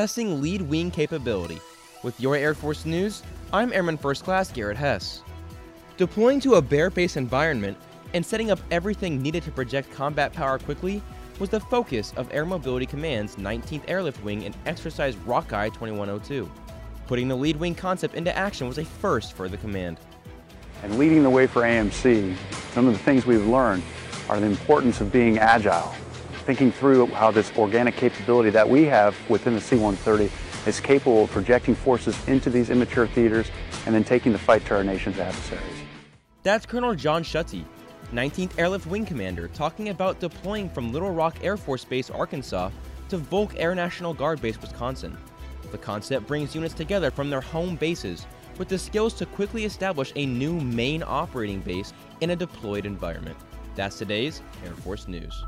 testing lead wing capability. With your Air Force news, I'm Airman First Class Garrett Hess. Deploying to a bare base environment and setting up everything needed to project combat power quickly was the focus of Air Mobility Command's 19th Airlift Wing in Exercise Rockeye 2102. Putting the lead wing concept into action was a first for the command. And leading the way for AMC, some of the things we've learned are the importance of being agile, thinking through how this organic capability that we have within the C-130 is capable of projecting forces into these immature theaters and then taking the fight to our nation's adversaries. That's Colonel John Schutte, 19th Airlift Wing Commander, talking about deploying from Little Rock Air Force Base, Arkansas to Volk Air National Guard Base, Wisconsin. The concept brings units together from their home bases with the skills to quickly establish a new main operating base in a deployed environment. That's today's Air Force News.